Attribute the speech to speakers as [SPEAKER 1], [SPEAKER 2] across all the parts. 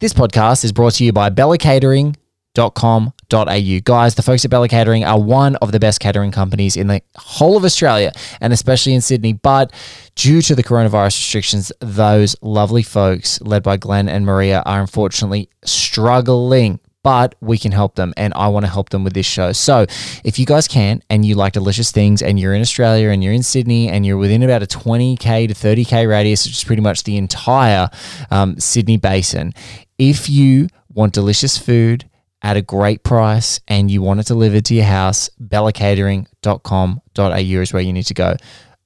[SPEAKER 1] This podcast is brought to you by bellacatering.com.au. Guys, the folks at Bella Catering are one of the best catering companies in the whole of Australia and especially in Sydney. But due to the coronavirus restrictions, those lovely folks, led by Glenn and Maria, are unfortunately struggling but we can help them and I want to help them with this show. So, if you guys can and you like delicious things and you're in Australia and you're in Sydney and you're within about a 20k to 30k radius, which is pretty much the entire um, Sydney basin, if you want delicious food at a great price and you want it delivered to your house, bellacatering.com.au is where you need to go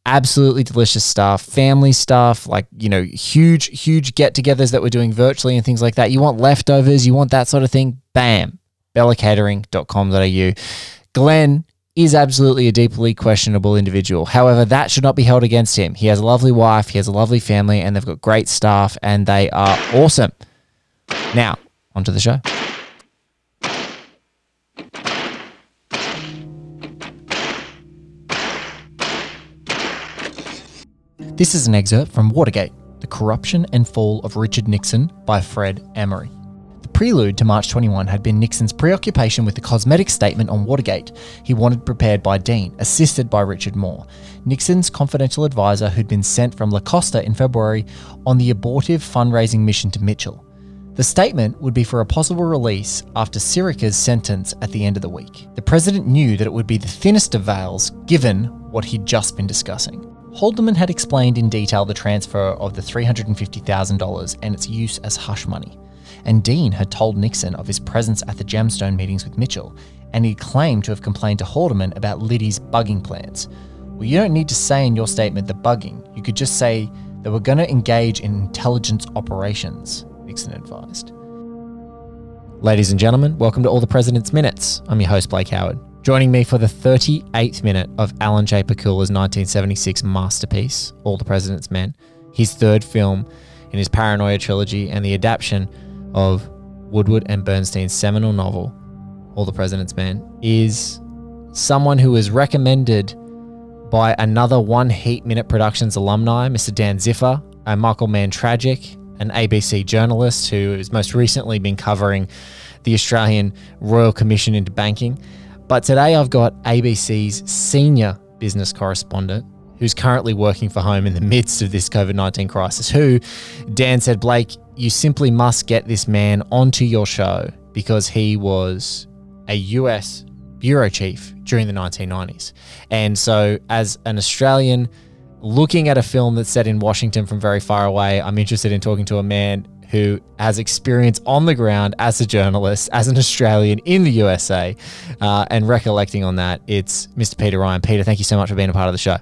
[SPEAKER 1] absolutely delicious stuff, family stuff, like, you know, huge, huge get togethers that we're doing virtually and things like that. You want leftovers, you want that sort of thing, bam, bellacatering.com.au. Glenn is absolutely a deeply questionable individual. However, that should not be held against him. He has a lovely wife, he has a lovely family, and they've got great staff, and they are awesome. Now, onto the show. This is an excerpt from Watergate The Corruption and Fall of Richard Nixon by Fred Emery. The prelude to March 21 had been Nixon's preoccupation with the cosmetic statement on Watergate he wanted prepared by Dean, assisted by Richard Moore, Nixon's confidential advisor who'd been sent from La Costa in February on the abortive fundraising mission to Mitchell. The statement would be for a possible release after Sirica's sentence at the end of the week. The president knew that it would be the thinnest of veils given what he'd just been discussing. Haldeman had explained in detail the transfer of the $350,000 and its use as hush money. And Dean had told Nixon of his presence at the gemstone meetings with Mitchell, and he claimed to have complained to Haldeman about Liddy's bugging plans. Well, you don't need to say in your statement the bugging. You could just say they were going to engage in intelligence operations, Nixon advised. Ladies and gentlemen, welcome to All the President's Minutes. I'm your host, Blake Howard. Joining me for the 38th minute of Alan J. Pakula's 1976 masterpiece, All the President's Men, his third film in his Paranoia trilogy, and the adaptation of Woodward and Bernstein's seminal novel, All the President's Men, is someone who was recommended by another One Heat Minute Productions alumni, Mr. Dan Ziffer, a Michael Mann tragic, an ABC journalist who has most recently been covering the Australian Royal Commission into Banking. But today I've got ABC's senior business correspondent who's currently working for home in the midst of this COVID 19 crisis. Who, Dan said, Blake, you simply must get this man onto your show because he was a US bureau chief during the 1990s. And so, as an Australian looking at a film that's set in Washington from very far away, I'm interested in talking to a man who has experience on the ground as a journalist, as an Australian in the USA, uh, and recollecting on that, it's Mr. Peter Ryan. Peter, thank you so much for being a part of the show.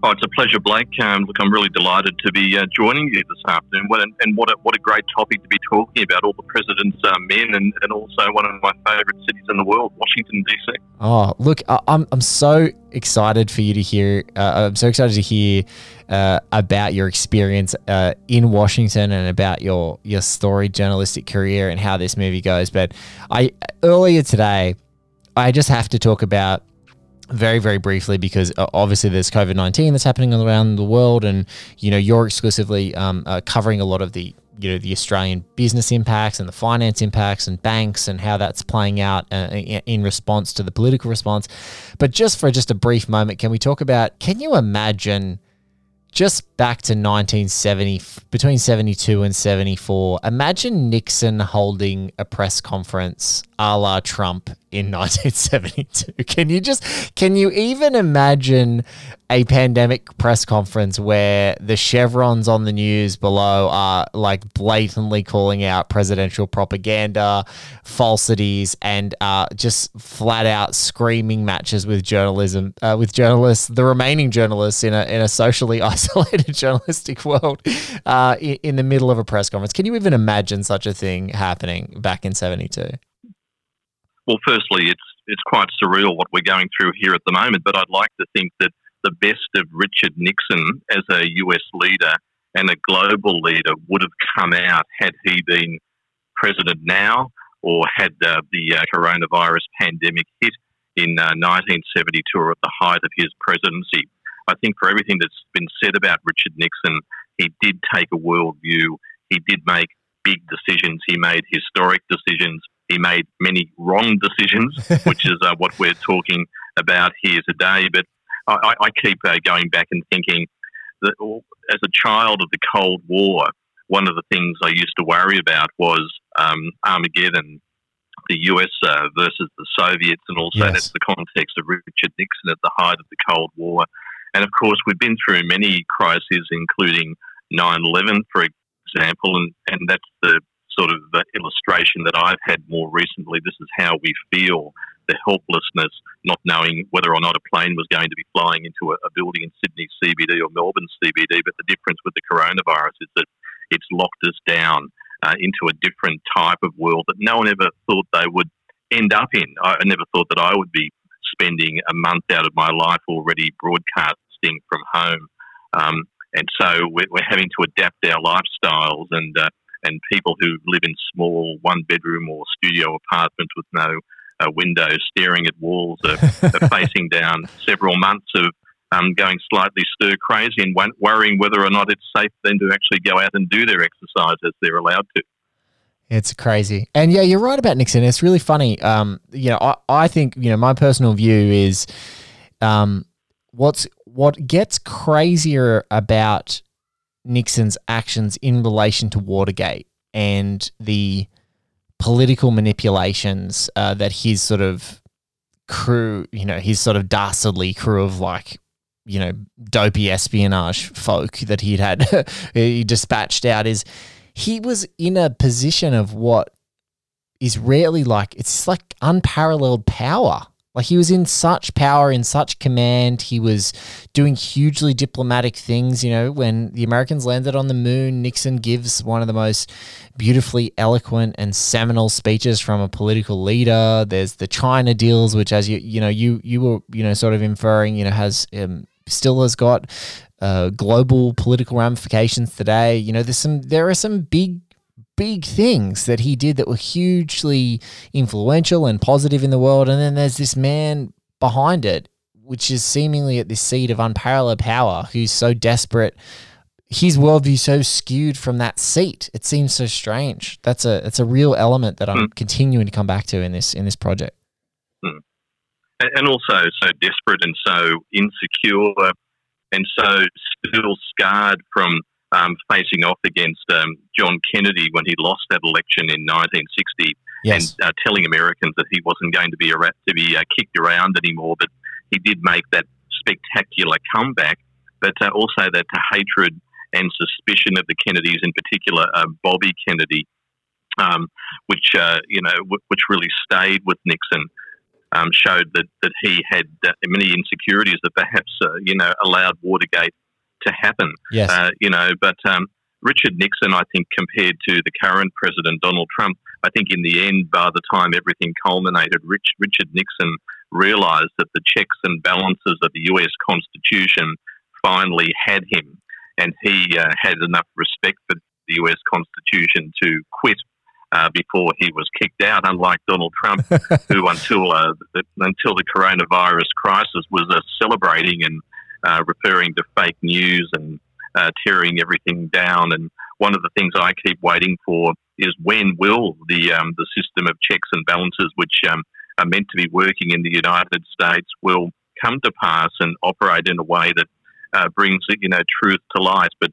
[SPEAKER 2] Oh, it's a pleasure, Blake. Um, look, I'm really delighted to be uh, joining you this afternoon. What, and what a, what a great topic to be talking about all the president's uh, men and, and also one of my favourite cities in the world, Washington, D.C.
[SPEAKER 1] Oh, look, I'm, I'm so excited for you to hear. Uh, I'm so excited to hear uh, about your experience uh, in Washington and about your, your storied journalistic career and how this movie goes. But I earlier today, I just have to talk about very very briefly because uh, obviously there's covid-19 that's happening all around the world and you know you're exclusively um, uh, covering a lot of the you know the australian business impacts and the finance impacts and banks and how that's playing out uh, in response to the political response but just for just a brief moment can we talk about can you imagine just back to 1970, between 72 and 74, imagine Nixon holding a press conference a la Trump in 1972. Can you just, can you even imagine a pandemic press conference where the chevrons on the news below are like blatantly calling out presidential propaganda, falsities, and uh, just flat out screaming matches with journalism, uh, with journalists, the remaining journalists in a, in a socially isolated journalistic world uh, in, in the middle of a press conference. Can you even imagine such a thing happening back in 72?
[SPEAKER 2] Well, firstly, it's it's quite surreal what we're going through here at the moment, but I'd like to think that the best of Richard Nixon as a US leader and a global leader would have come out had he been president now or had uh, the uh, coronavirus pandemic hit in uh, 1972 or at the height of his presidency. I think for everything that's been said about Richard Nixon, he did take a world view. He did make big decisions. He made historic decisions. He made many wrong decisions, which is uh, what we're talking about here today. But I, I keep uh, going back and thinking that as a child of the Cold War, one of the things I used to worry about was um, Armageddon, the US uh, versus the Soviets, and also yes. that's the context of Richard Nixon at the height of the Cold War. And of course, we've been through many crises, including 9 11, for example, and, and that's the sort of the illustration that I've had more recently. This is how we feel the helplessness, not knowing whether or not a plane was going to be flying into a, a building in Sydney CBD or Melbourne CBD. But the difference with the coronavirus is that it's locked us down uh, into a different type of world that no one ever thought they would end up in. I never thought that I would be spending a month out of my life already broadcasting from home. Um, and so we're, we're, having to adapt our lifestyles and uh, and people who live in small one bedroom or studio apartments with no uh, windows staring at walls are, are facing down several months of um, going slightly stir crazy and worrying whether or not it's safe for them to actually go out and do their exercise as they're allowed to.
[SPEAKER 1] It's crazy. And yeah, you're right about Nixon. It's really funny. Um, you know, I, I think, you know, my personal view is um, what's what gets crazier about Nixon's actions in relation to Watergate and the political manipulations uh, that his sort of crew, you know, his sort of dastardly crew of like, you know, dopey espionage folk that he'd had he dispatched out is he was in a position of what is rarely like it's like unparalleled power like he was in such power, in such command. He was doing hugely diplomatic things. You know, when the Americans landed on the moon, Nixon gives one of the most beautifully eloquent and seminal speeches from a political leader. There's the China deals, which, as you you know, you you were you know sort of inferring, you know, has um, still has got uh, global political ramifications today. You know, there's some there are some big big things that he did that were hugely influential and positive in the world. And then there's this man behind it, which is seemingly at this seat of unparalleled power, who's so desperate. His worldview so skewed from that seat. It seems so strange. That's a it's a real element that I'm mm. continuing to come back to in this in this project.
[SPEAKER 2] Mm. And also so desperate and so insecure and so still scarred from um, facing off against um, John Kennedy when he lost that election in 1960, yes. and uh, telling Americans that he wasn't going to be a, rat to be uh, kicked around anymore. But he did make that spectacular comeback. But uh, also that hatred and suspicion of the Kennedys, in particular uh, Bobby Kennedy, um, which uh, you know, w- which really stayed with Nixon. Um, showed that, that he had uh, many insecurities that perhaps you know allowed Watergate to happen.
[SPEAKER 1] Yes. Uh,
[SPEAKER 2] you know, but um, Richard Nixon, I think, compared to the current president, Donald Trump, I think in the end, by the time everything culminated, Rich, Richard Nixon realized that the checks and balances of the US Constitution finally had him. And he uh, had enough respect for the US Constitution to quit uh, before he was kicked out, unlike Donald Trump, who until uh, the, until the coronavirus crisis was uh, celebrating and uh, referring to fake news and uh, tearing everything down. And one of the things I keep waiting for is when will the um, the system of checks and balances, which um, are meant to be working in the United States, will come to pass and operate in a way that uh, brings you know truth to light. But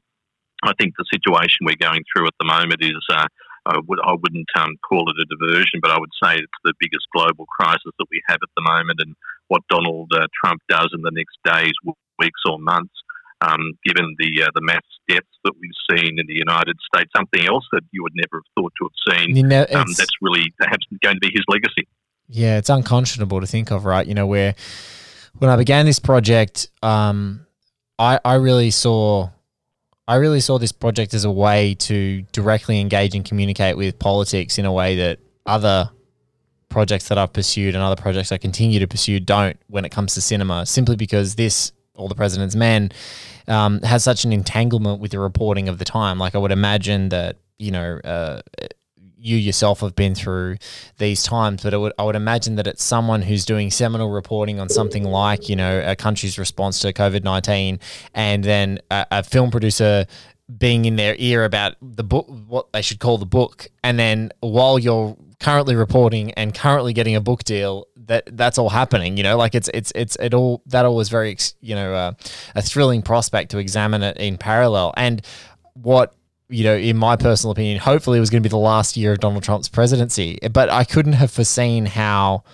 [SPEAKER 2] I think the situation we're going through at the moment is. Uh, I, would, I wouldn't um, call it a diversion, but I would say it's the biggest global crisis that we have at the moment. And what Donald uh, Trump does in the next days weeks or months, um, given the uh, the mass deaths that we've seen in the United States. Something else that you would never have thought to have seen. You know, um, that's really perhaps going to be his legacy.
[SPEAKER 1] Yeah, it's unconscionable to think of, right? You know, where when I began this project, um, I I really saw. I really saw this project as a way to directly engage and communicate with politics in a way that other projects that I've pursued and other projects I continue to pursue don't when it comes to cinema, simply because this all the President's Men, um, has such an entanglement with the reporting of the time. Like I would imagine that you know. Uh, you yourself have been through these times, but would, I would imagine that it's someone who's doing seminal reporting on something like, you know, a country's response to COVID 19, and then a, a, film producer being in their ear about the book, what they should call the book, and then while you're currently reporting and currently getting a book deal, that that's all happening. You know, like it's it's it's it all that all was very you know uh, a thrilling prospect to examine it in parallel. And what you know, in my personal opinion, hopefully it was going to be the last year of Donald Trump's presidency. But I couldn't have foreseen how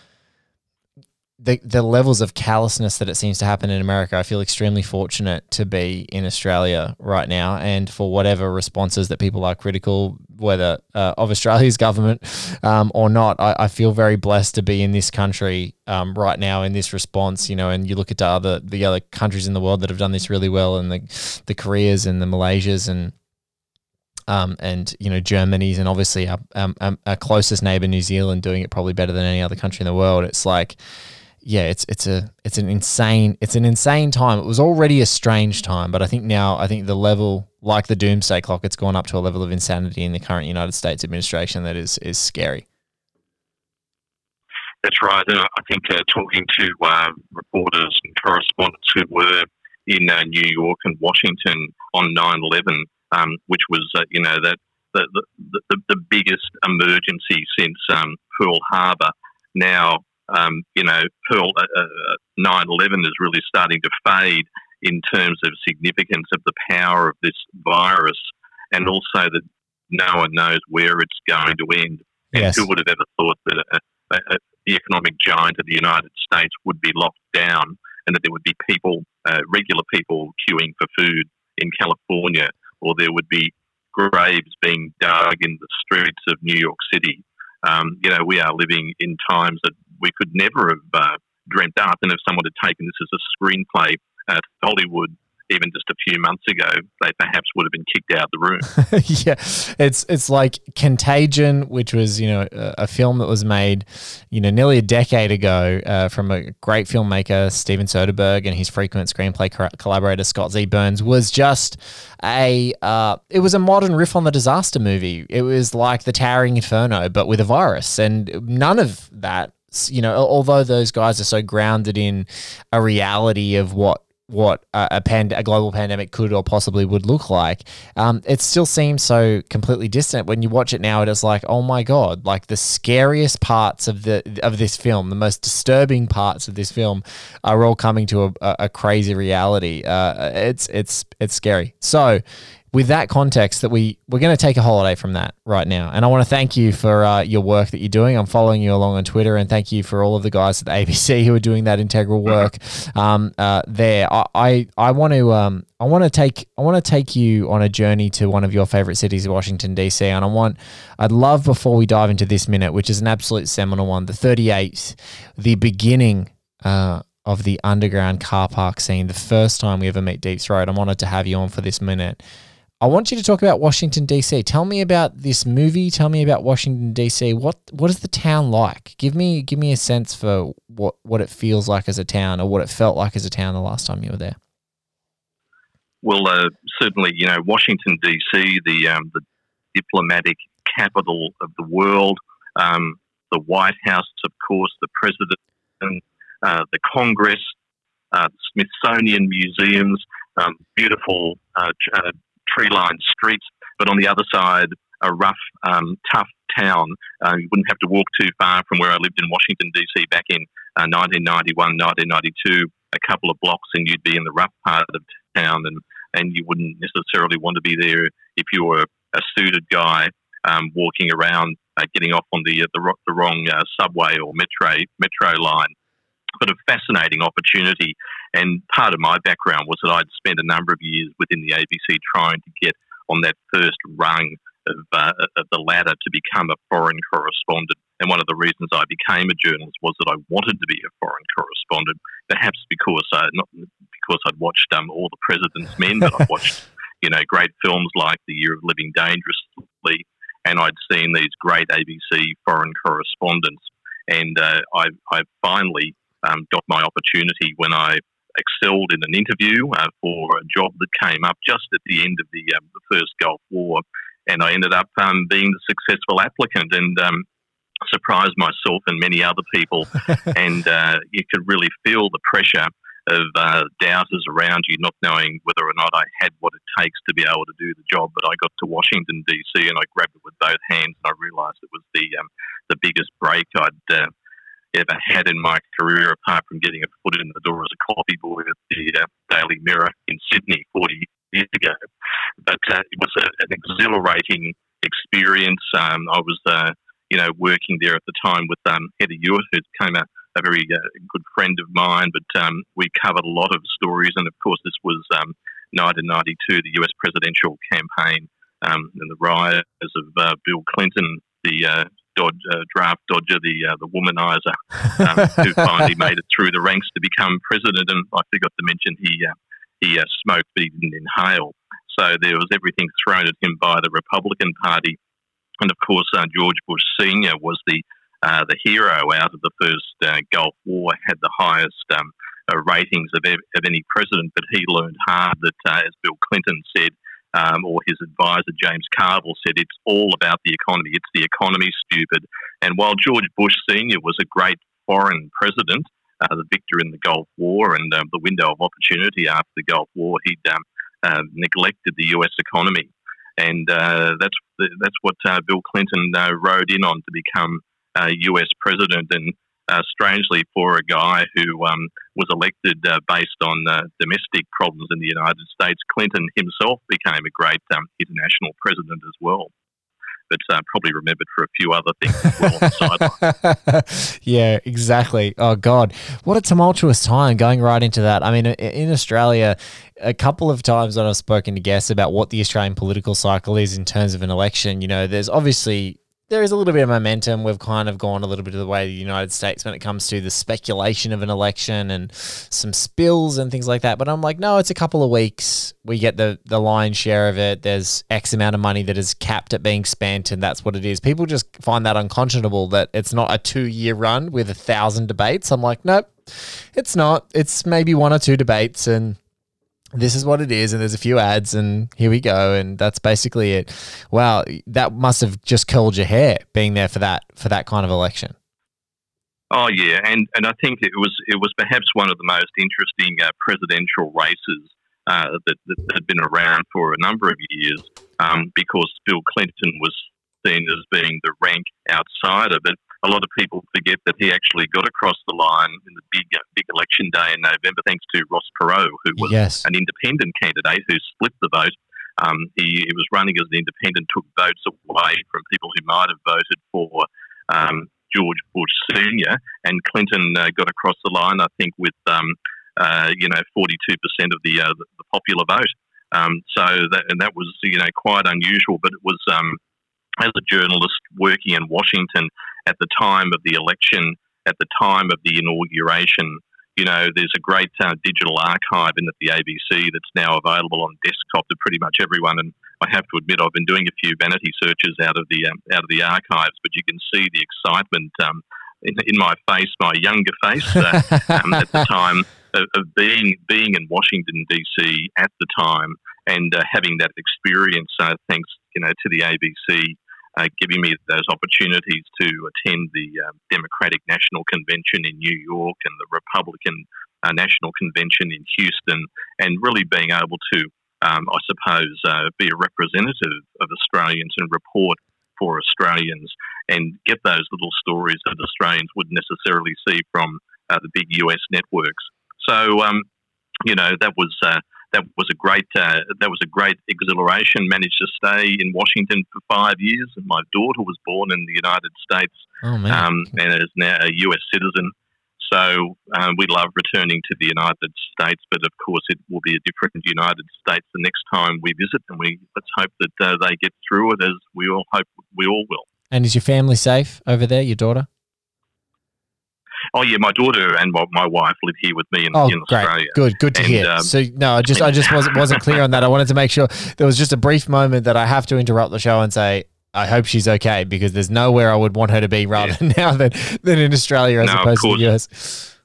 [SPEAKER 1] the the levels of callousness that it seems to happen in America, I feel extremely fortunate to be in Australia right now, and for whatever responses that people are critical, whether uh, of Australia's government um, or not, I, I, feel very blessed to be in this country um, right now in this response. You know, and you look at the other the other countries in the world that have done this really well, and the the Koreas and the Malaysias and um, and you know Germany's and obviously our, um, our closest neighbor New Zealand doing it probably better than any other country in the world. It's like yeah, it's it's a it's an insane it's an insane time. It was already a strange time, but I think now I think the level like the doomsday clock, it's gone up to a level of insanity in the current United States administration that is is scary.
[SPEAKER 2] That's right, and I think uh, talking to uh, reporters and correspondents who were in uh, New York and Washington on 9/11, um, which was uh, you know that the, the, the, the biggest emergency since um, Pearl Harbor. Now um, you know, Pearl uh, uh, 9 11 is really starting to fade in terms of significance of the power of this virus and also that no one knows where it's going to end. And yes. who would have ever thought that a, a, the economic giant of the United States would be locked down and that there would be people, uh, regular people, queuing for food in California, or there would be graves being dug in the streets of New York City. Um, you know, we are living in times that we could never have uh, dreamt up. And if someone had taken this as a screenplay at Hollywood, even just a few months ago, they perhaps would have been kicked out of the room.
[SPEAKER 1] yeah, it's it's like Contagion, which was you know a, a, film that was made you know nearly a decade ago uh, from a great filmmaker Steven Soderbergh and his frequent screenplay co- collaborator Scott Z Burns was just a uh, it was a modern riff on the disaster movie. It was like the Towering Inferno, but with a virus, and none of that you know, although those guys are so grounded in a reality of what what a, a, pand- a global pandemic could or possibly would look like, um, it still seems so completely distant. When you watch it now, it is like, oh my god! Like the scariest parts of the of this film, the most disturbing parts of this film, are all coming to a, a, crazy reality. Uh, it's it's it's scary. So with that context that we we're going to take a holiday from that right now. And i want to thank you for uh, your work that you're doing. I'm following you along on twitter and thank you for all of the guys at the abc who are doing that integral work um, uh, there. I i, want to um, i want to take i want to take you on a journey to one of your favorite cities washington dc and i want i'd love before we dive into this minute which is an absolute seminal one the 38th the beginning uh, of the underground car park scene the first time we ever meet deep Throat. I'm honored to have you on for this minute I want you to talk about Washington D.C. Tell me about this movie. Tell me about Washington D.C. What what is the town like? Give me give me a sense for what what it feels like as a town, or what it felt like as a town the last time you were there.
[SPEAKER 2] Well, uh, certainly, you know, Washington D.C., the um, the diplomatic capital of the world, um, the White House, of course, the president, uh, the Congress, uh, Smithsonian museums, um, beautiful uh, uh, tree-lined streets, but on the other side, a rough, um, tough town. Uh, you wouldn't have to walk too far from where I lived in Washington, D.C. back in uh, 1991, 1992, a couple of blocks, and you'd be in the rough part of town, and, and you wouldn't necessarily want to be there if you were a suited guy um, walking around, uh, getting off on the, the, the, wrong uh, subway or metro, metro line but a fascinating opportunity. And part of my background was that I'd spent a number of years within the ABC trying to get on that first rung of, uh, of the ladder to become a foreign correspondent. And one of the reasons I became a journalist was that I wanted to be a foreign correspondent, perhaps because uh, not because I'd watched um, all the President's Men, but I'd watched you know great films like The Year of Living Dangerously, and I'd seen these great ABC foreign correspondents. And uh, I, I finally um, got my opportunity when I excelled in an interview uh, for a job that came up just at the end of the, um, the first Gulf War, and I ended up um, being the successful applicant and um, surprised myself and many other people. and uh, you could really feel the pressure of uh, doubters around you, not knowing whether or not I had what it takes to be able to do the job. But I got to Washington D.C. and I grabbed it with both hands, and I realised it was the um, the biggest break I'd uh, ever had in my career, apart from getting a foot in the door as a coffee boy at the uh, Daily Mirror in Sydney 40 years ago. But uh, it was a, an exhilarating experience. Um, I was, uh, you know, working there at the time with um, Heather Ewart, who became a a very uh, good friend of mine, but um, we covered a lot of stories. And of course, this was um, 1992, the US presidential campaign um, and the rise of uh, Bill Clinton, the uh, dodge, uh, draft dodger, the uh, the womanizer, um, who finally made it through the ranks to become president. And I forgot to mention he uh, he smoked, but he didn't inhale. So there was everything thrown at him by the Republican Party. And of course, George Bush Sr. was the uh, the hero out of the first uh, Gulf War, had the highest um, uh, ratings of, of, any president, but he learned hard that, uh, as Bill Clinton said, um, or his advisor James Carville said, it's all about the economy. It's the economy, stupid. And while George Bush Sr. was a great foreign president, uh, the victor in the Gulf War and um, the window of opportunity after the Gulf War, he'd um, uh, neglected the US economy. And that's that's what Bill Clinton rode in on to become uh, US president. And uh, strangely, for a guy who um, was elected uh, based on uh, domestic problems in the United States, Clinton himself became a great um, international president as well. But uh, probably remembered for a few other things
[SPEAKER 1] yeah, exactly. Oh God, what a tumultuous time going right into that. I mean, in Australia, a couple of times when I've spoken to guests about what the Australian political cycle is in terms of an election, you know, there's obviously there is a little bit of momentum. We've kind of gone a little bit of the way of the United States when it comes to the speculation of an election and some spills and things like that. But I'm like, no, it's a couple of weeks. We get the the lion's share of it. There's X amount of money that is capped at being spent, and that's what it is. People just find that unconscionable that it's not a two year run with a thousand debates. I'm like, nope, it's not. It's maybe one or two debates, and this is what it is and there's a few ads and here we go and that's basically it. Wow that must have just curled your hair being there for that for that kind of election.
[SPEAKER 2] Oh yeah and and i think it was it was perhaps one of the most interesting uh, presidential races uh, that, that, had been around for a number of years um, because bill clinton was seen as being the rank outsider. But a lot of people forget that he actually got across the line in the big big election day in November, thanks to Ross Perot, who was
[SPEAKER 1] yes.
[SPEAKER 2] an independent candidate who split the vote. Um, he, he, was running as an independent, took votes away from people who might have voted for um, George Bush Senior, and Clinton uh, got across the line. I think with um, uh, you know 42% of the uh, the popular vote. Um, so that and that was you know quite unusual, but it was um, as a journalist working in Washington at the time of the election, at the time of the inauguration. You know, there's a great uh, digital archive in at the ABC that's now available on desktop to pretty much everyone. And I have to admit, I've been doing a few vanity searches out of the um, out of the archives, but you can see the excitement um, in, in, my face, my younger face, uh, um, at the time of, of, being being in Washington DC at the time and uh, having that experience. Uh, thanks, you know, to the ABC uh, giving me those opportunities to attend the uh, Democratic National Convention in New York and the Republican uh, National Convention in Houston, and really being able to, um, I suppose, uh, be a representative of Australians and report for Australians and get those little stories that Australians wouldn't necessarily see from uh, the big US networks. So, um, you know, that was uh, that was a great uh, that was a great exhilaration. Managed to stay in Washington for five years, and my daughter was born in the United States
[SPEAKER 1] oh, um,
[SPEAKER 2] and is now a U.S. citizen. So um, we love returning to the United States, but of course it will be a different United States the next time we visit, and we let's hope that uh, they get through it as we all hope we all will.
[SPEAKER 1] And is your family safe over there? Your daughter?
[SPEAKER 2] Oh yeah, my daughter and my, my wife live here with me in, oh, in Australia.
[SPEAKER 1] Great. Good, good to and, hear. Um, so no, I just I just wasn't wasn't clear on that. I wanted to make sure there was just a brief moment that I have to interrupt the show and say I hope she's okay because there's nowhere I would want her to be rather yeah. now than than in Australia as no, opposed to the US.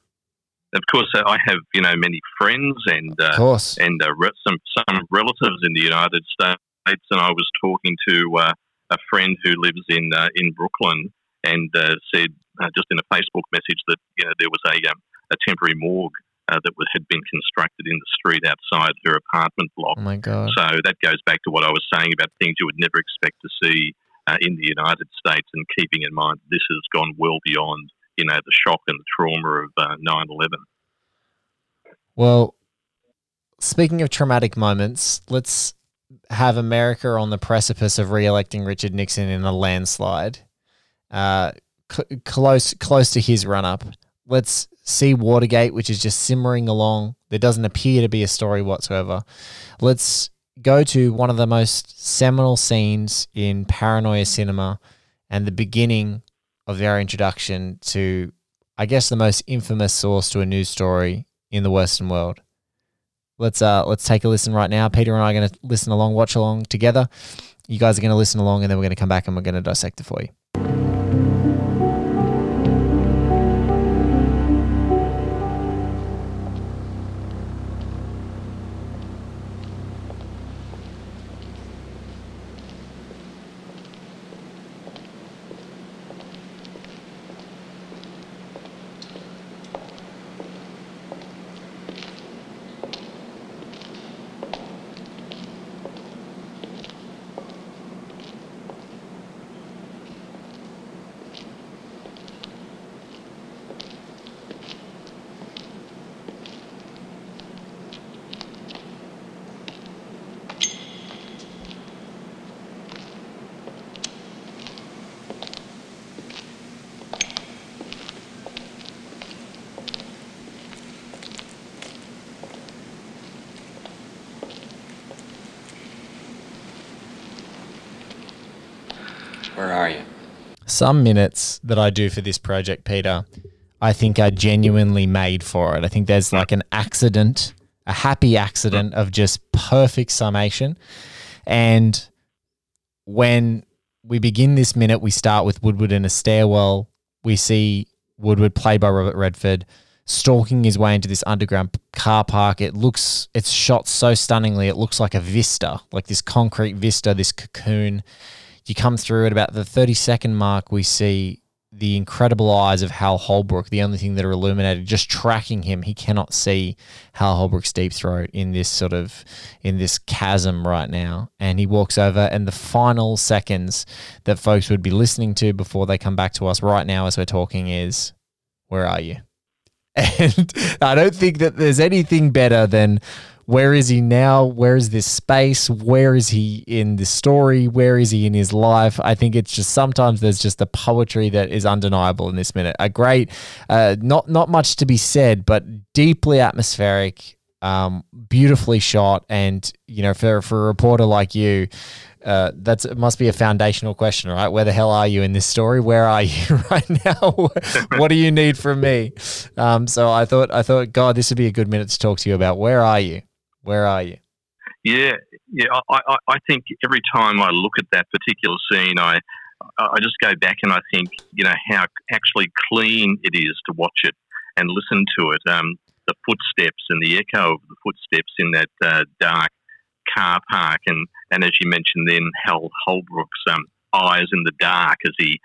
[SPEAKER 2] Of course, uh, I have you know many friends and uh, and uh, re- some some relatives in the United States, and I was talking to uh, a friend who lives in uh, in Brooklyn and uh, said uh, just in a Facebook message that you know there was a um, a temporary morgue uh, that was, had been constructed in the street outside her apartment block.
[SPEAKER 1] Oh my god!
[SPEAKER 2] So that goes back to what I was saying about things you would never expect to see uh, in the United States, and keeping in mind this has gone well beyond you know the shock and the trauma of uh, 9/11.
[SPEAKER 1] Well, speaking of traumatic moments, let's have America on the precipice of re-electing Richard Nixon in a landslide, uh, close close to his run-up. Let's see Watergate, which is just simmering along. There doesn't appear to be a story whatsoever. Let's go to one of the most seminal scenes in paranoia cinema and the beginning of our introduction to, I guess, the most infamous source to a news story in the Western world. Let's uh let's take a listen right now. Peter and I are going to listen along, watch along together. You guys are going to listen along, and then we're going to come back and we're going to dissect it for
[SPEAKER 3] you.
[SPEAKER 1] Some minutes that I do for this project, Peter, I think are genuinely made for it. I think there's like an accident, a happy accident of just perfect summation. And when we begin this minute, we start with Woodward in a stairwell. We see Woodward, played by Robert Redford, stalking his way into this underground car park. It looks, it's shot so stunningly. It looks like a vista, like this concrete vista, this cocoon. You come through at about the 30 second mark, we see the incredible eyes of Hal Holbrook, the only thing that are illuminated, just tracking him. He cannot see Hal Holbrook's deep throat in this sort of in this chasm right now. And he walks over, and the final seconds that folks would be listening to before they come back to us right now as we're talking is, "Where are you?" And I don't think that there's anything better than where is he now? Where is this space? Where is he in the story? Where is he in his life? I think it's just sometimes there's just the poetry that is undeniable in this minute. A great, uh, not not much to be said, but deeply atmospheric, um, beautifully shot, and you know, for for a reporter like you. Uh, that's it must be a foundational question, right? Where the hell are you in this story? Where are you right now? what do you need from me? Um, so I thought, I thought, God, this would be a good minute to talk to you about. Where are you? Where are you?
[SPEAKER 2] Yeah, yeah. I, I, I think every time I look at that particular scene, I I just go back and I think, you know, how actually clean it is to watch it and listen to it. Um, the footsteps and the echo of the footsteps in that uh, dark car park, and, and as you mentioned, then Hal Holbrook's um, eyes in the dark as he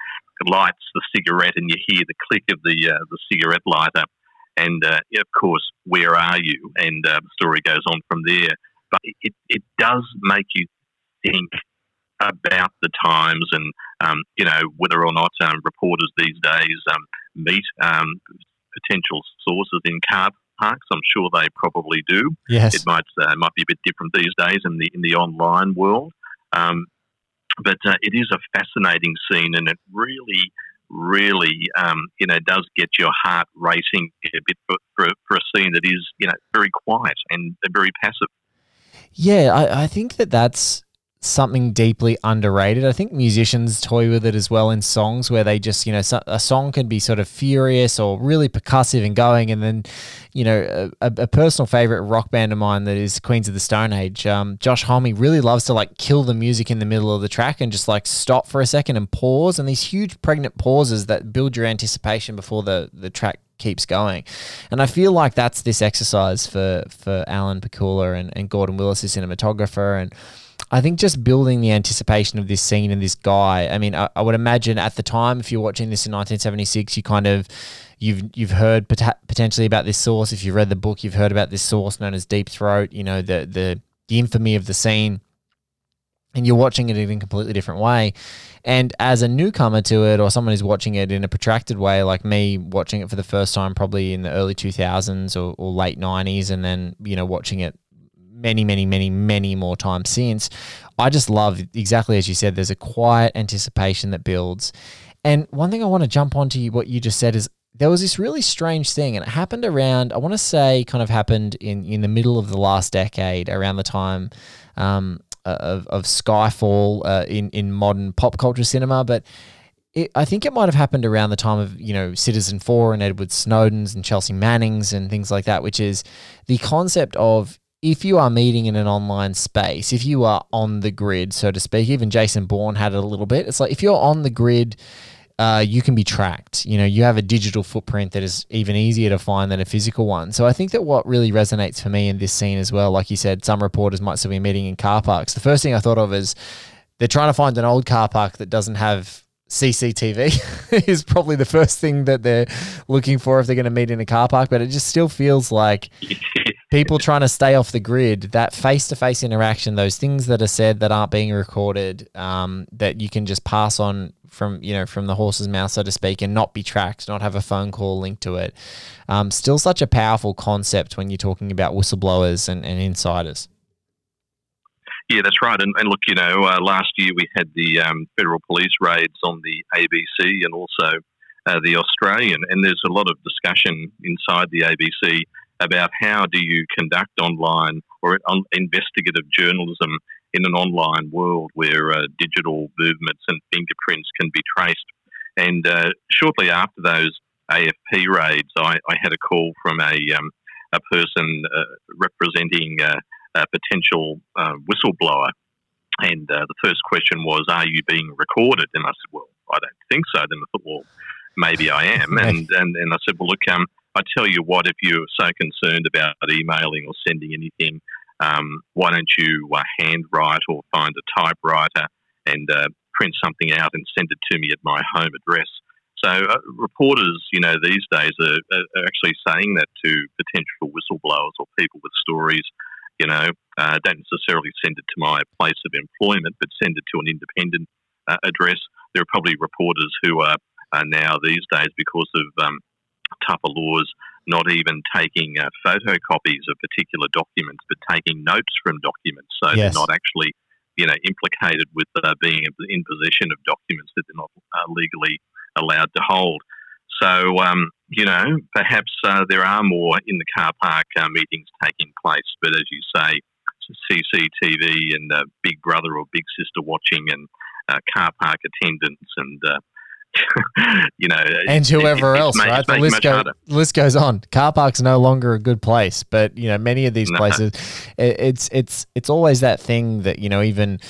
[SPEAKER 2] lights the cigarette, and you hear the click of the uh, the cigarette lighter and uh, of course, where are you? And uh, the story goes on from there. But it, it does make you think about the times and, um, you know, whether or not um, reporters these days um, meet um, potential sources in car parks. I'm sure they probably do.
[SPEAKER 1] Yes.
[SPEAKER 2] It might, uh, might be a bit different these days in the, in the online world. Um, but uh, it is a fascinating scene and it really really, um, you know, does get your heart racing a bit for, for, for, a scene that is, you know, very quiet and very passive.
[SPEAKER 1] Yeah, I, I think that that's something deeply underrated. I think musicians toy with it as well in songs where they just, you know, a song can be sort of furious or really percussive and going. And then, you know, a, a personal favorite rock band of mine that is Queens of the Stone Age, um, Josh Homme really loves to like kill the music in the middle of the track and just like stop for a second and pause. And these huge pregnant pauses that build your anticipation before the, the track keeps going. And I feel like that's this exercise for, for Alan Pakula and, and Gordon Willis, the cinematographer. And, I think just building the anticipation of this scene and this guy. I mean, I, I, would imagine at the time, if you're watching this in 1976, you kind of you've you've heard pot- potentially about this source. If you've read the book, you've heard about this source known as Deep Throat. You know the the the infamy of the scene, and you're watching it in a completely different way. And as a newcomer to it, or someone who's watching it in a protracted way, like me watching it for the first time, probably in the early 2000s or, or late 90s, and then you know watching it many, many, many, many more times since. I just love exactly as you said. There's a quiet anticipation that builds. And one thing I want to jump onto what you just said is there was this really strange thing, and it happened around. I want to say, kind of happened in in the middle of the last decade, around the time um, of of Skyfall uh, in in modern pop culture cinema, but. It, I think it might have happened around the time of you know Citizen Four and Edward Snowden's and Chelsea Manning's and things like that, which is the concept of if you are meeting in an online space, if you are on the grid, so to speak, even Jason Bourne had it a little bit. It's like if you're on the grid, uh, you can be tracked. You know, you have a digital footprint that is even easier to find than a physical one. So I think that what really resonates for me in this scene as well, like you said, some reporters might still be meeting in car parks. The first thing I thought of is they're trying to find an old car park that doesn't have CCTV is probably the first thing that they're looking for if they're going to meet in a car park. But it just still feels like people trying to stay off the grid, that face to face interaction, those things that are said that aren't being recorded, um, that you can just pass on from you know from the horse's mouth, so to speak, and not be tracked, not have a phone call linked to it. Um, still such a powerful concept when you're talking about whistleblowers and, and insiders.
[SPEAKER 2] Yeah, that's right. And, and look, you know, uh, last year we had the um, federal police raids on the ABC and also uh, the Australian, and there's a lot of discussion inside the ABC about how do you conduct online or on investigative journalism in an online world where uh, digital movements and fingerprints can be traced. And uh, shortly after those AFP raids, I, I had a call from a, um, a person uh, representing uh, a potential uh, whistleblower. And uh, the first question was, Are you being recorded? And I said, Well, I don't think so. Then I thought, Well, maybe I am. And, and, and I said, Well, look, um, I tell you what, if you're so concerned about emailing or sending anything, um, why don't you uh, handwrite or find a typewriter and uh, print something out and send it to me at my home address? So uh, reporters, you know, these days are, are, actually saying that to potential whistleblowers or people with stories. You know, uh, don't necessarily send it to my place of employment, but send it to an independent uh, address. There are probably reporters who are, are now these days because of um, tougher laws, not even taking uh, photocopies of particular documents, but taking notes from documents. So yes. they're not actually, you know, implicated with uh, being in possession of documents that they're not uh, legally allowed to hold. So, um, you know, perhaps uh, there are more in the car park uh, meetings taking place, but as you say, CCTV and uh, Big Brother or Big Sister watching and car park attendance and you know,
[SPEAKER 1] and whoever it, else, right? The list, go, list goes on. Car park's no longer a good place, but you know, many of these no. places, it, it's it's it's always that thing that you know, even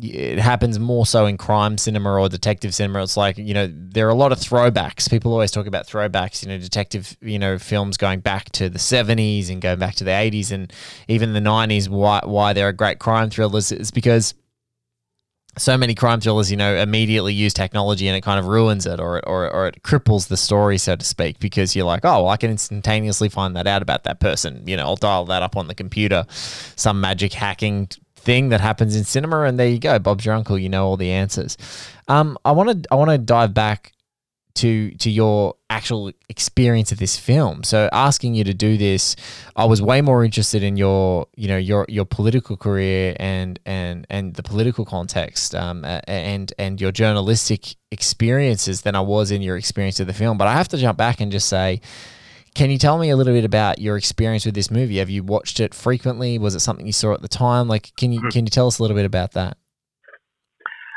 [SPEAKER 1] it happens more so in crime cinema or detective cinema. It's like you know, there are a lot of throwbacks. People always talk about throwbacks. You know, detective you know films going back to the seventies and going back to the eighties and even the nineties. Why why they're great crime thrillers is because so many crime thrillers, you know, immediately use technology and it kind of ruins it or, or, or it cripples the story, so to speak, because you're like, oh, well, I can instantaneously find that out about that person. You know, I'll dial that up on the computer, some magic hacking thing that happens in cinema, and there you go. Bob's your uncle. You know all the answers. Um, I want to I want to dive back to to your actual experience of this film. So asking you to do this, I was way more interested in your you know your your political career and and and the political context um, and and your journalistic experiences than I was in your experience of the film. But I have to jump back and just say. Can you tell me a little bit about your experience with this movie? Have you watched it frequently? Was it something you saw at the time? Like, can you mm-hmm. can you tell us a little bit about that?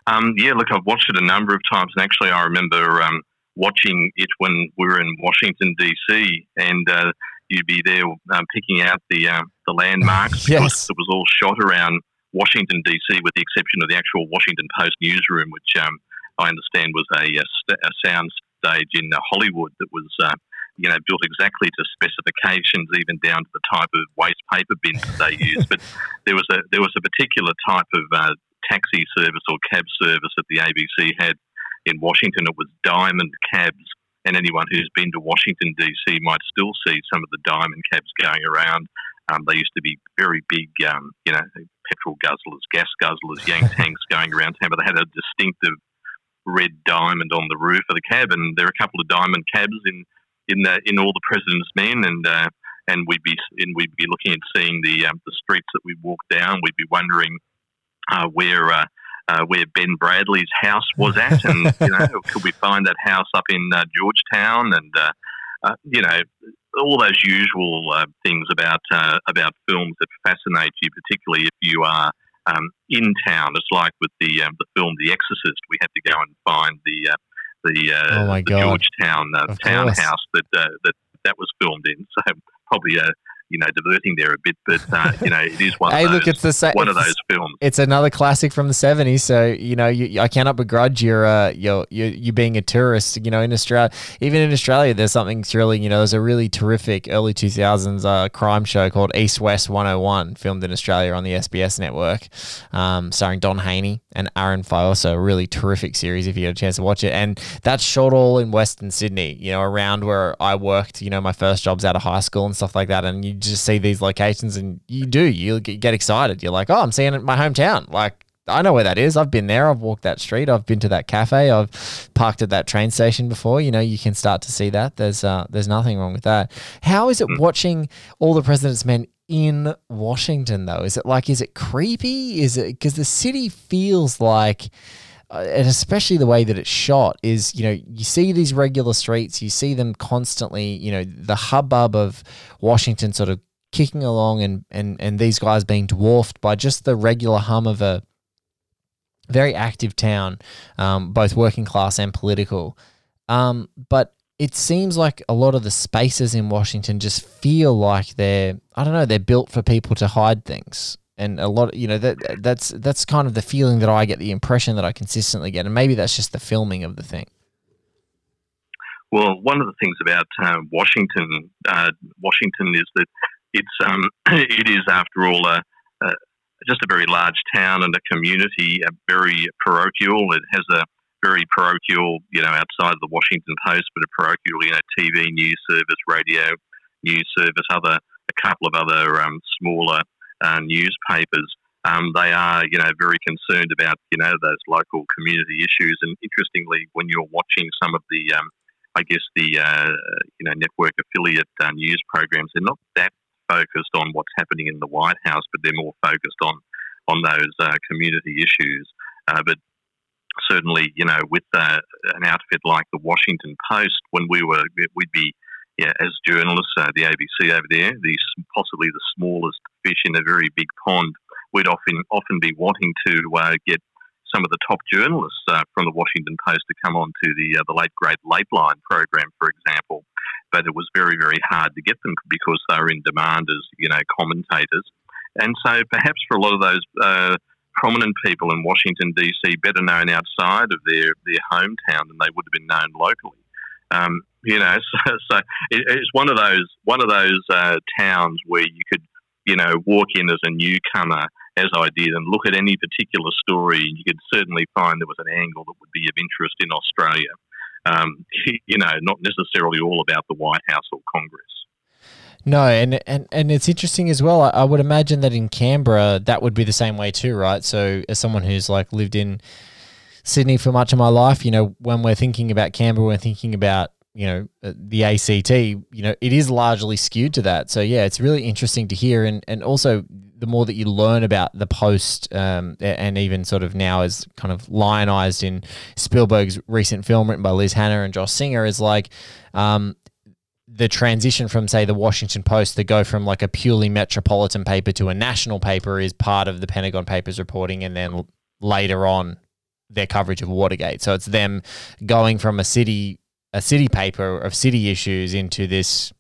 [SPEAKER 2] Um, yeah, look, I've watched it a number of times, and actually, I remember um, watching it when we were in Washington DC, and uh, you'd be there um, picking out the uh, the landmarks
[SPEAKER 1] yes.
[SPEAKER 2] because it was all shot around Washington DC, with the exception of the actual Washington Post newsroom, which um, I understand was a, a, sound stage in uh, Hollywood that was. Uh, you know, built exactly to specifications, even down to the type of waste paper bins that they used. but there was a there was a particular type of uh, taxi service or cab service that the ABC had in Washington, it was diamond cabs, and anyone who's been to Washington D.C. might still see some of the diamond cabs going around. Um, they used to be very big, um, you know, petrol guzzlers, gas guzzlers, Yank tanks going around town, but they had a distinctive red diamond on the roof of the cab, and there are a couple of diamond cabs in in the, in all the President's Men, and uh, and we'd be and we'd be looking at seeing the um, the streets that we walk down. We'd be wondering uh, where. Uh, uh, where Ben Bradlee's house was at, and you know, could we find that house up in uh, Georgetown? And uh, uh, you know, all those usual uh, things about uh, about films that fascinate you, particularly if you are um, in town. It's like with the um, the film The Exorcist. We had to go and find the uh, the, uh,
[SPEAKER 1] oh
[SPEAKER 2] the Georgetown uh, townhouse that uh, that that was filmed in. So probably a you know, diverting there a bit, but uh, you know, it is one. hey, of those, look, it's the same. One of those films.
[SPEAKER 1] It's another classic from the seventies. So you know, you, I cannot begrudge your, uh, your, your, you being a tourist. You know, in Australia, even in Australia, there's something thrilling. you know, there's a really terrific early two thousands uh, crime show called East West 101, filmed in Australia on the SBS network, um, starring Don Hany and Aaron Fa'aoso. A really terrific series if you get a chance to watch it. And that's shot all in Western Sydney. You know, around where I worked. You know, my first jobs out of high school and stuff like that. And you just see these locations and you do, you get excited. You're like, oh, I'm seeing it in my hometown. Like, I know where that is. I've been there. I've walked that street. I've been to that cafe. I've parked at that train station before. You know, you can start to see that. There's uh, there's nothing wrong with that. How is it hmm. watching all the President's Men in Washington though? Is it like is it creepy? Is it because the city feels like uh, and especially the way that it's shot is you know you see these regular streets you see them constantly you know the hubbub of washington sort of kicking along and and and these guys being dwarfed by just the regular hum of a very active town um, both working class and political. Um, but it seems like a lot of the spaces in washington just feel like they're i don't know they're built for people to hide things and a lot you know that that's that's kind of the feeling that I get the impression that I consistently get and maybe that's just the filming of the thing.
[SPEAKER 2] Well one of the things about uh, Washington uh, Washington is that it's um, it is after all a, a, just a very large town and a community a very parochial. It has a very parochial you know outside of the Washington Post but a parochial you know TV news service radio news service other a couple of other um, smaller uh, newspapers, um, they are, you know, very concerned about, you know, those local community issues. And interestingly, when you're watching some of the, um, I guess the, uh, you know, network affiliate uh, news programs, they're not that focused on what's happening in the White House, but they're more focused on on those uh, community issues. Uh, but certainly, you know, with uh, an outfit like the Washington Post, when we were, we'd be yeah, as journalists, uh, the ABC over there, the possibly the smallest fish in a very big pond, we'd often often be wanting to uh, get some of the top journalists uh, from the Washington Post to come on to the uh, the late great Lateline program, for example. But it was very very hard to get them because they were in demand as you know commentators, and so perhaps for a lot of those. Uh, prominent people in Washington D.C. better known outside of their, their hometown than they would have been known locally. Um, you know, so, so it, it's one of those one of those uh, towns where you could, you know, walk in as a newcomer, as I did, and look at any particular story, you could certainly find there was an angle that would be of interest in Australia. Um, you know, not necessarily all about the White House or Congress.
[SPEAKER 1] No, and, and and it's interesting as well. I, I, would imagine that in Canberra, that would be the same way too, right? So, as someone who's like lived in Sydney for much of my life, you know, when we're thinking about Canberra, we're thinking about you know uh, the ACT, you know, it is largely skewed to that. So yeah, it's really interesting to hear, and and also the more that you learn about the post, um, and even sort of now is kind of lionized in Spielberg's recent film written by Liz Hannah and Josh Singer, is like. Um, the transition from say the Washington Post to go from like a purely metropolitan paper to a national paper is part of the Pentagon Papers reporting, and then later on their coverage of Watergate. So it's them going from a city a city paper of city issues into this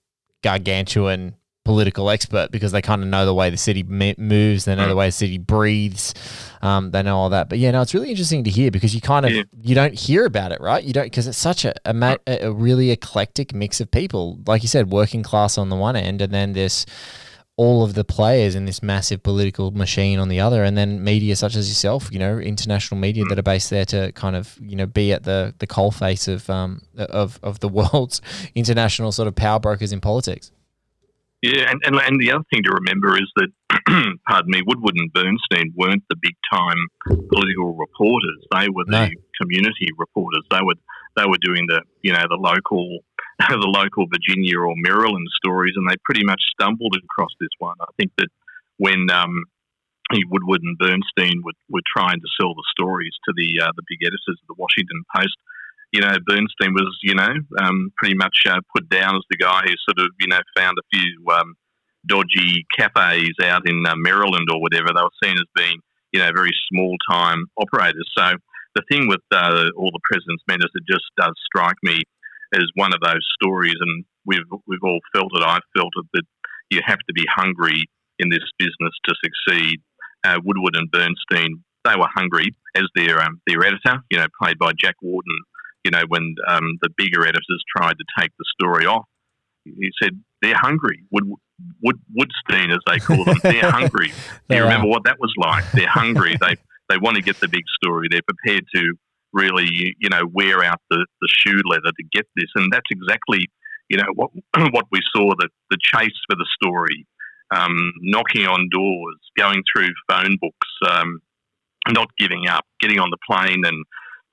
[SPEAKER 1] gargantuan political expert because they kind of know the way the city moves, they know the way the city breathes, um, they know all that. But yeah, no, it's really interesting to hear because you kind of yeah. you don't hear about it, right? You don't because it's such a, a a really eclectic mix of people, like you said, working class on the one end, and then this all of the players in this massive political machine on the other, and then media such as yourself, you know, international media that are based there to kind of you know be at the the coalface of um of of the world's international sort of power brokers in politics.
[SPEAKER 2] Yeah, and, and, and the other thing to remember is that, pardon me, Woodward and Bernstein weren't the big time political reporters. They were the no. community reporters. They were they were doing the you know the local the local Virginia or Maryland stories, and they pretty much stumbled across this one. I think that when um, Woodward and Bernstein were, were trying to sell the stories to the uh, the big editors of the Washington Post, you know, Bernstein was you know um, pretty much uh, put down as the guy who sort of you know found a few um, dodgy cafes out in uh, Maryland or whatever. They were seen as being you know very small time operators. So the thing with uh, all the president's men is it just does strike me is one of those stories, and we've we've all felt it. I've felt it that you have to be hungry in this business to succeed. Uh, Woodward and Bernstein, they were hungry as their um, their editor, you know, played by Jack Warden. You know, when um, the bigger editors tried to take the story off, he said they're hungry. Wood, Wood, Woodstein, as they call them, they're hungry. Do you remember what that was like? They're hungry. they they want to get the big story. They're prepared to really, you know, wear out the, the shoe leather to get this. And that's exactly, you know, what what we saw the the chase for the story, um, knocking on doors, going through phone books, um, not giving up, getting on the plane and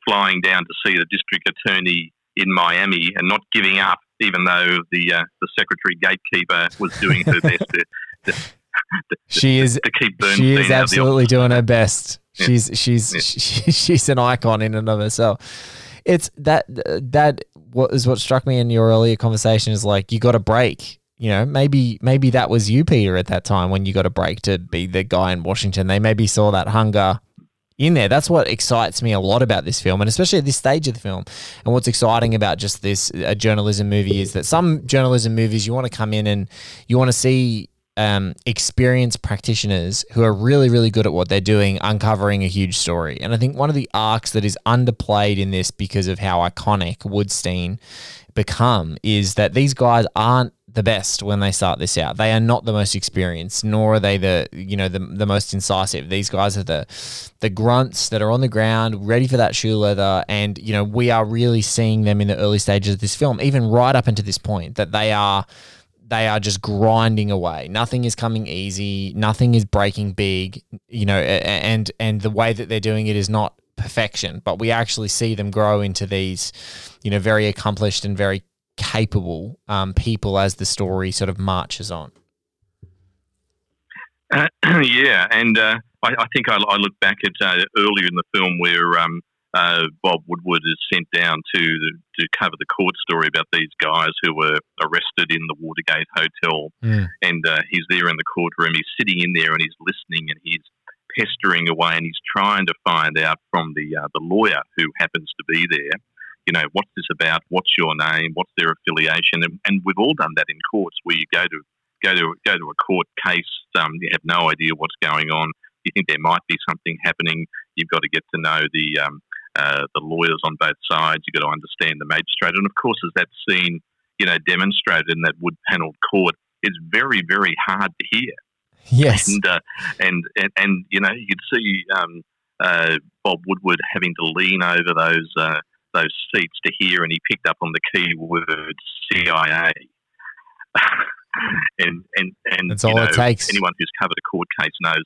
[SPEAKER 2] flying down to see the district attorney in Miami, and not giving up, even though the uh, the secretary gatekeeper was doing her best to, to
[SPEAKER 1] she is she is absolutely doing her best. Yeah. She's she's yeah. she, she's an icon in and of herself. It's that that what is what struck me in your earlier conversation is like you got a break. You know, maybe maybe that was you, Peter, at that time when you got a break to be the guy in Washington. They maybe saw that hunger in there. That's what excites me a lot about this film, and especially at this stage of the film. And what's exciting about just this a journalism movie is that some journalism movies you want to come in and you want to see um, experienced practitioners who are really, really good at what they're doing, uncovering a huge story. And I think one of the arcs that is underplayed in this because of how iconic Woodstein become is that these guys aren't the best when they start this out. They are not the most experienced, nor are they the you know the, the most incisive. These guys are the the grunts that are on the ground, ready for that shoe leather, and you know we are really seeing them in the early stages of this film, even right up until this point, that they are they are just grinding away. Nothing is coming easy. Nothing is breaking big. You know, and and the way that they're doing it is not perfection, but we actually see them grow into these, you know, very accomplished and very capable um, people as the story sort of marches on.
[SPEAKER 2] Uh, yeah, and uh, I, I, think I, I, look back at uh, earlier in the film where um, uh, Bob Woodward is sent down to to cover the court story about these guys who were arrested in the Watergate Hotel, mm. and uh, he's there in the courtroom. He's sitting in there and he's listening and he's pestering away and he's trying to find out from the uh, the lawyer who happens to be there. You know, what's this about? What's your name? What's their affiliation? And, and we've all done that in courts where you go to go to go to a court case. Um, you have no idea what's going on. You think there might be something happening. You've got to get to know the um, uh, the lawyers on both sides. You've got to understand the magistrate, and of course, as that scene, you know, demonstrated in that wood panelled court, is very, very hard to hear.
[SPEAKER 1] Yes,
[SPEAKER 2] and uh, and, and, and you know, you could see um, uh, Bob Woodward having to lean over those uh, those seats to hear, and he picked up on the key word CIA. and and and
[SPEAKER 1] that's all know, it takes.
[SPEAKER 2] Anyone who's covered a court case knows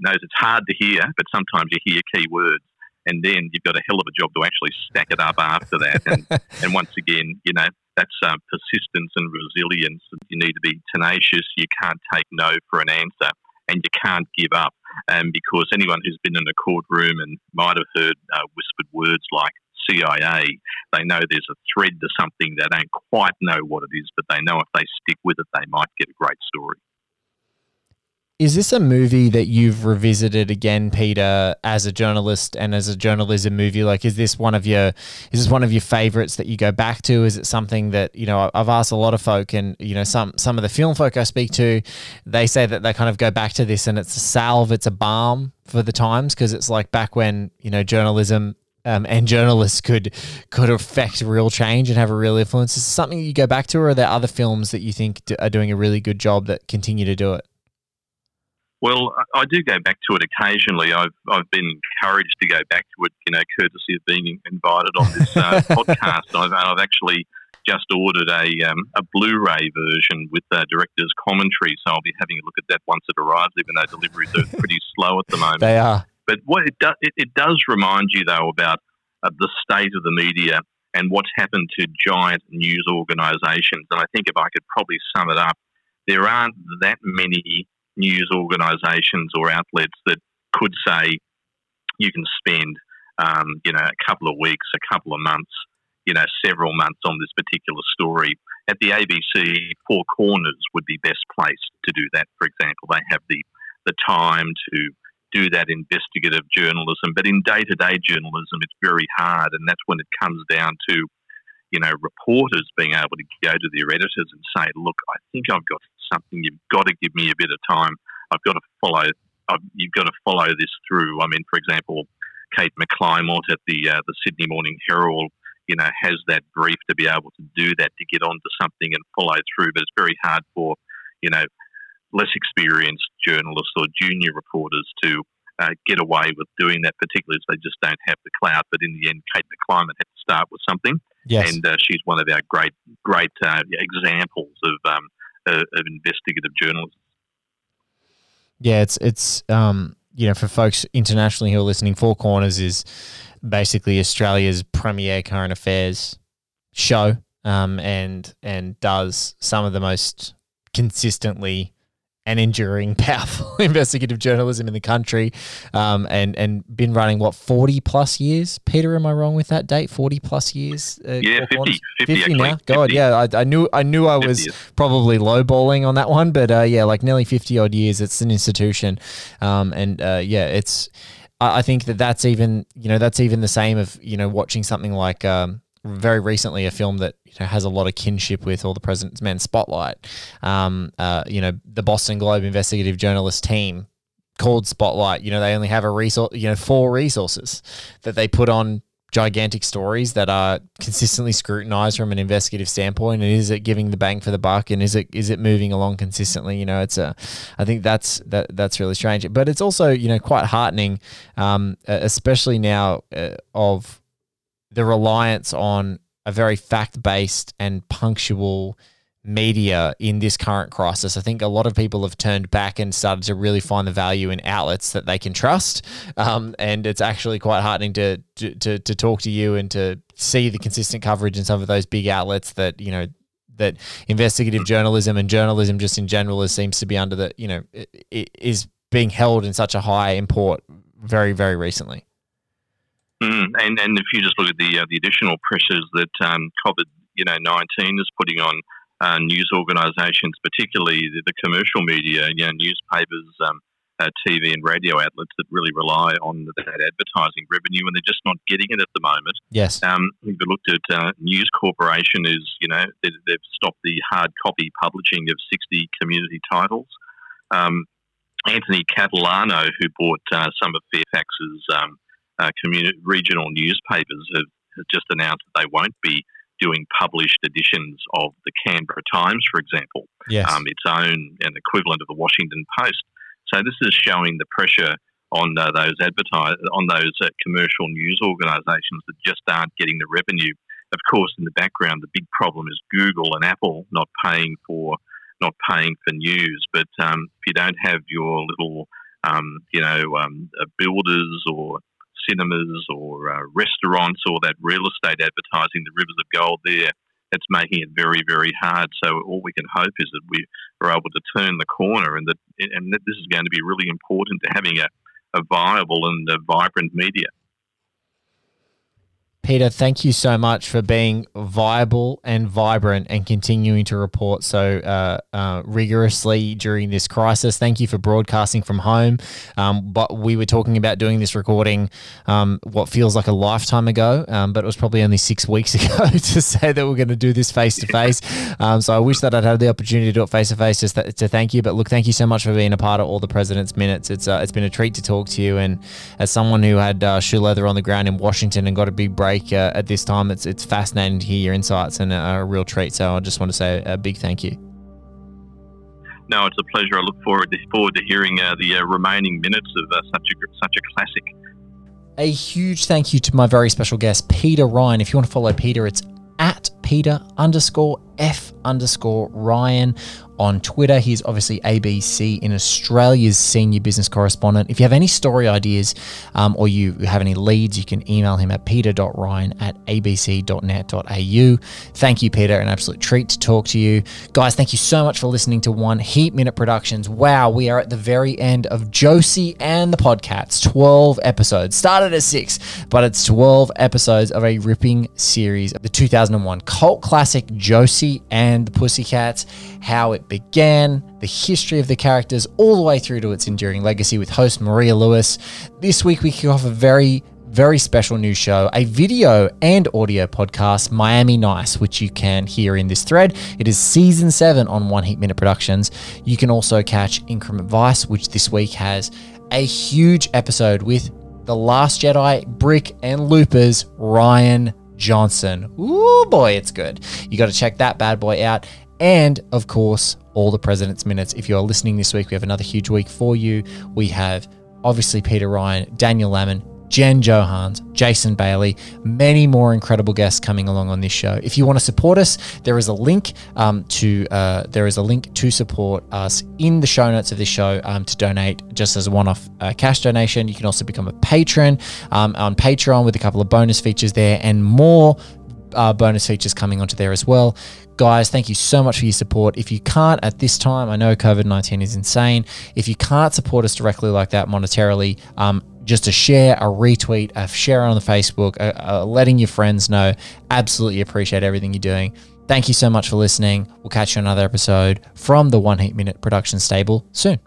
[SPEAKER 2] knows it's hard to hear, but sometimes you hear key words and then you've got a hell of a job to actually stack it up after that. And, and once again, you know, that's um, persistence and resilience. You need to be tenacious. You can't take no for an answer, and you can't give up. Um, because anyone who's been in a courtroom and might have heard uh, whispered words like CIA, they know there's a thread to something. They don't quite know what it is, but they know if they stick with it, they might get a great story.
[SPEAKER 1] Is this a movie that you've revisited again, Peter, as a journalist and as a journalism movie? Like, is this one of your is this one of your favorites that you go back to? Is it something that you know? I've asked a lot of folk, and you know, some some of the film folk I speak to, they say that they kind of go back to this, and it's a salve, it's a balm for the times because it's like back when you know journalism um, and journalists could could affect real change and have a real influence. Is it something you go back to, or are there other films that you think are doing a really good job that continue to do it?
[SPEAKER 2] Well, I do go back to it occasionally. I've I've been encouraged to go back to it, you know, courtesy of being invited on this uh, podcast. I've, I've actually just ordered a um, a Blu-ray version with uh, director's commentary, so I'll be having a look at that once it arrives. Even though deliveries are pretty slow at the moment,
[SPEAKER 1] they are.
[SPEAKER 2] But what it does, it, it does remind you though about uh, the state of the media and what's happened to giant news organisations. And I think if I could probably sum it up, there aren't that many news organisations or outlets that could say you can spend, um, you know, a couple of weeks, a couple of months, you know, several months on this particular story. At the ABC, Four Corners would be best placed to do that. For example, they have the the time to do that investigative journalism. But in day to day journalism, it's very hard, and that's when it comes down to you know, reporters being able to go to their editors and say, look, I think I've got something. You've got to give me a bit of time. I've got to follow. I've, you've got to follow this through. I mean, for example, Kate McClymont at the uh, the Sydney Morning Herald, you know, has that brief to be able to do that to get onto something and follow through. But it's very hard for, you know, less experienced journalists or junior reporters to uh, get away with doing that, particularly as they just don't have the clout. But in the end, Kate McClymont had to start with something,
[SPEAKER 1] yes.
[SPEAKER 2] and uh, she's one of our great, great uh, examples of, um, uh, of investigative journalism.
[SPEAKER 1] Yeah, it's it's um, you know for folks internationally who are listening, Four Corners is basically Australia's premier current affairs show, um, and and does some of the most consistently and enduring, powerful investigative journalism in the country, um, and and been running what forty plus years. Peter, am I wrong with that date? Forty plus years.
[SPEAKER 2] Uh, yeah, 50, 50,
[SPEAKER 1] 50 now. God, yeah, I, I, knew I knew I was probably lowballing on that one, but uh, yeah, like nearly fifty odd years. It's an institution, um, and uh, yeah, it's. I, I think that that's even you know that's even the same of you know watching something like. Um, very recently a film that you know, has a lot of kinship with All the President's Men Spotlight. Um, uh, you know, the Boston Globe investigative journalist team called Spotlight. You know, they only have a resource, you know, four resources that they put on gigantic stories that are consistently scrutinized from an investigative standpoint and is it giving the bang for the buck and is it is it moving along consistently you know it's a i think that's that that's really strange but it's also you know quite heartening um, especially now uh, of the reliance on a very fact based and punctual media in this current crisis. I think a lot of people have turned back and started to really find the value in outlets that they can trust. Um, and it's actually quite heartening to, to, to talk to you and to see the consistent coverage in some of those big outlets that, you know, that investigative journalism and journalism just in general is, seems to be under the, you know, is being held in such a high import very, very recently.
[SPEAKER 2] Mm, and and if you just look at the uh, the additional pressures that um, COVID you know nineteen is putting on uh, news organisations, particularly the, the, commercial media, you know, newspapers, um, uh, TV and radio outlets that really rely on that advertising revenue, and they're just not getting it at the moment.
[SPEAKER 1] Yes.
[SPEAKER 2] Um, if you looked at uh, News Corporation, is you know they, have stopped the hard copy publishing of sixty community titles. Um, Anthony Catalano, who bought uh, some of Fairfax's um, uh, community, regional newspapers have, have just announced that they won't be doing published editions of the Canberra Times, for example,
[SPEAKER 1] yes.
[SPEAKER 2] um, its own and equivalent of the Washington Post. So this is showing the pressure on uh, those advertise on those uh, commercial news organisations that just aren't getting the revenue. Of course, in the background, the big problem is Google and Apple not paying for not paying for news. But um, if you don't have your little um, you know um, uh, builders or cinemas or uh, restaurants or that real estate advertising, the rivers of gold there, it's making it very, very hard. So all we can hope is that we are able to turn the corner and that, and that this is going to be really important to having a, a viable and a vibrant media.
[SPEAKER 1] Peter, thank you so much for being viable and vibrant and continuing to report so uh, uh, rigorously during this crisis. Thank you for broadcasting from home. Um, but we were talking about doing this recording um, what feels like a lifetime ago, um, but it was probably only six weeks ago to say that we're going to do this face to face. So I wish that I'd had the opportunity to do it face to face just to thank you. But look, thank you so much for being a part of all the President's Minutes. It's uh, it's been a treat to talk to you, and as someone who had uh, shoe leather on the ground in Washington and got a big break break uh, at this time. It's it's fascinating to hear your insights and a, a, real treat. So I just want to say a big thank you.
[SPEAKER 2] No, it's a pleasure. I look forward to, forward to hearing uh, the uh, remaining minutes of uh, such a such a classic.
[SPEAKER 1] A huge thank you to my very special guest, Peter Ryan. If you want to follow Peter, it's at Peter underscore F underscore Ryan on Twitter. He's obviously ABC in Australia's senior business correspondent. If you have any story ideas um, or you have any leads, you can email him at peter.ryan at abc.net.au. Thank you, Peter. An absolute treat to talk to you. Guys, thank you so much for listening to One Heat Minute Productions. Wow, we are at the very end of Josie and the Podcats. 12 episodes. Started at six, but it's 12 episodes of a ripping series. Of the 2001 cult classic Josie and the Pussycats, how it began, the history of the characters, all the way through to its enduring legacy with host Maria Lewis. This week, we kick off a very very special new show, a video and audio podcast, Miami Nice, which you can hear in this thread. It is season seven on One Heat Minute Productions. You can also catch Increment Vice, which this week has a huge episode with The Last Jedi, Brick, and Loopers, Rian Johnson. Ooh, boy, it's good. You got to check that bad boy out. And of course, all the President's Minutes. If you are listening this week, we have another huge week for you. We have obviously Peter Ryan, Daniel Lamon, Jen Johans, Jason Bailey, many more incredible guests coming along on this show. If you want to support us, there is a link um, to uh, there is a link to support us in the show notes of this show um, to donate just as a one-off uh, cash donation. You can also become a patron um, on Patreon with a couple of bonus features there and more uh, bonus features coming onto there as well. Guys, thank you so much for your support. If you can't at this time, I know COVID 19 is insane. If you can't support us directly like that monetarily, um, just a share, a retweet, a share on the Facebook, a, a letting your friends know. Absolutely appreciate everything you're doing. Thank you so much for listening. We'll catch you on another episode from the One Heat Minute production stable soon.